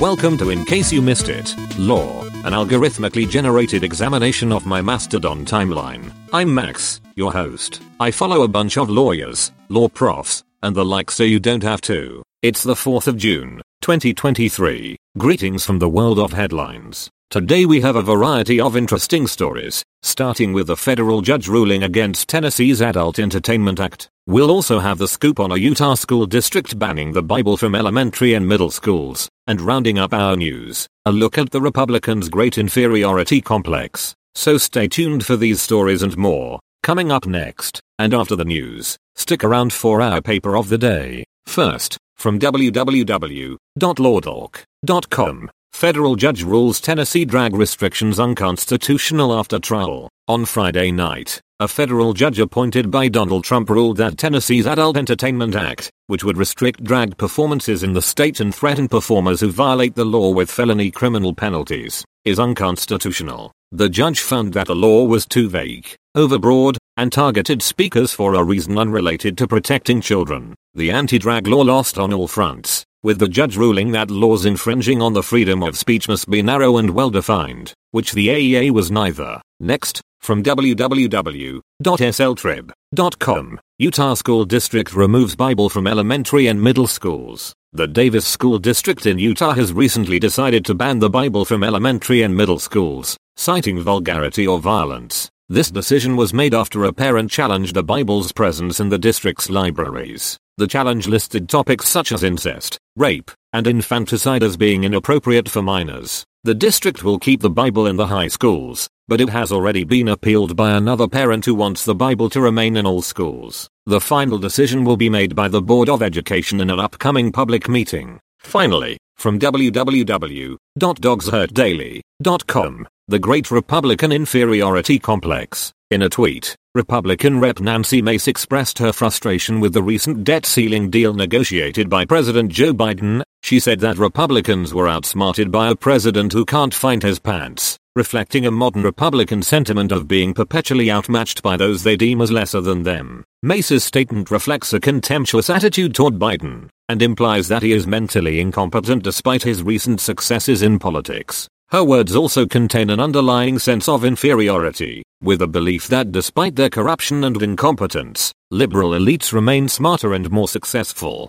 Welcome to In Case You Missed It, Law, an algorithmically generated examination of my Mastodon timeline. I'm Max, your host. I follow a bunch of lawyers, law profs, and the like so you don't have to. It's the 4th of June, 2023. Greetings from the world of headlines. Today we have a variety of interesting stories, starting with the federal judge ruling against Tennessee's Adult Entertainment Act. We'll also have the scoop on a Utah school district banning the Bible from elementary and middle schools, and rounding up our news, a look at the Republicans' great inferiority complex. So stay tuned for these stories and more, coming up next, and after the news, stick around for our paper of the day. First, from www.lawtalk.com. Federal judge rules Tennessee drag restrictions unconstitutional after trial. On Friday night, a federal judge appointed by Donald Trump ruled that Tennessee's Adult Entertainment Act, which would restrict drag performances in the state and threaten performers who violate the law with felony criminal penalties, is unconstitutional. The judge found that the law was too vague, overbroad, and targeted speakers for a reason unrelated to protecting children. The anti-drag law lost on all fronts, with the judge ruling that laws infringing on the freedom of speech must be narrow and well defined, which the AEA was neither. Next, from www.sltrib.com, Utah School District removes Bible from elementary and middle schools. The Davis School District in Utah has recently decided to ban the Bible from elementary and middle schools, citing vulgarity or violence. This decision was made after a parent challenged the Bible's presence in the district's libraries. The challenge listed topics such as incest, rape, and infanticide as being inappropriate for minors. The district will keep the Bible in the high schools, but it has already been appealed by another parent who wants the Bible to remain in all schools. The final decision will be made by the Board of Education in an upcoming public meeting. Finally, from www.dogshurtdaily.com, the Great Republican Inferiority Complex. In a tweet, Republican Rep Nancy Mace expressed her frustration with the recent debt ceiling deal negotiated by President Joe Biden. She said that Republicans were outsmarted by a president who can't find his pants, reflecting a modern Republican sentiment of being perpetually outmatched by those they deem as lesser than them. Mace's statement reflects a contemptuous attitude toward Biden, and implies that he is mentally incompetent despite his recent successes in politics. Her words also contain an underlying sense of inferiority, with a belief that despite their corruption and incompetence, liberal elites remain smarter and more successful.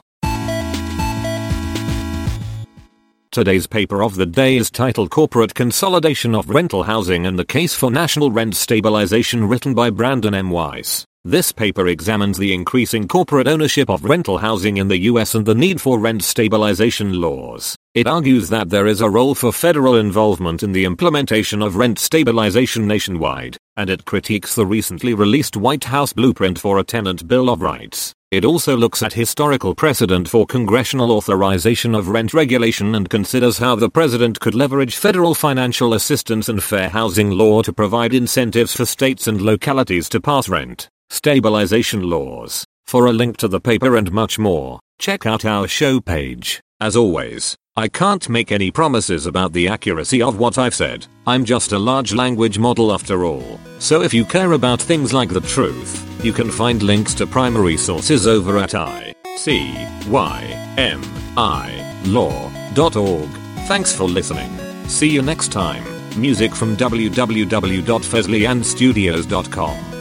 Today's paper of the day is titled Corporate Consolidation of Rental Housing and the Case for National Rent Stabilization written by Brandon M. Weiss. This paper examines the increasing corporate ownership of rental housing in the US and the need for rent stabilization laws. It argues that there is a role for federal involvement in the implementation of rent stabilization nationwide, and it critiques the recently released White House blueprint for a tenant bill of rights. It also looks at historical precedent for congressional authorization of rent regulation and considers how the president could leverage federal financial assistance and fair housing law to provide incentives for states and localities to pass rent stabilization laws. For a link to the paper and much more, check out our show page. As always, I can't make any promises about the accuracy of what I've said. I'm just a large language model after all. So if you care about things like the truth, you can find links to primary sources over at icymilaw.org. Thanks for listening. See you next time. Music from www.fesleyandstudios.com.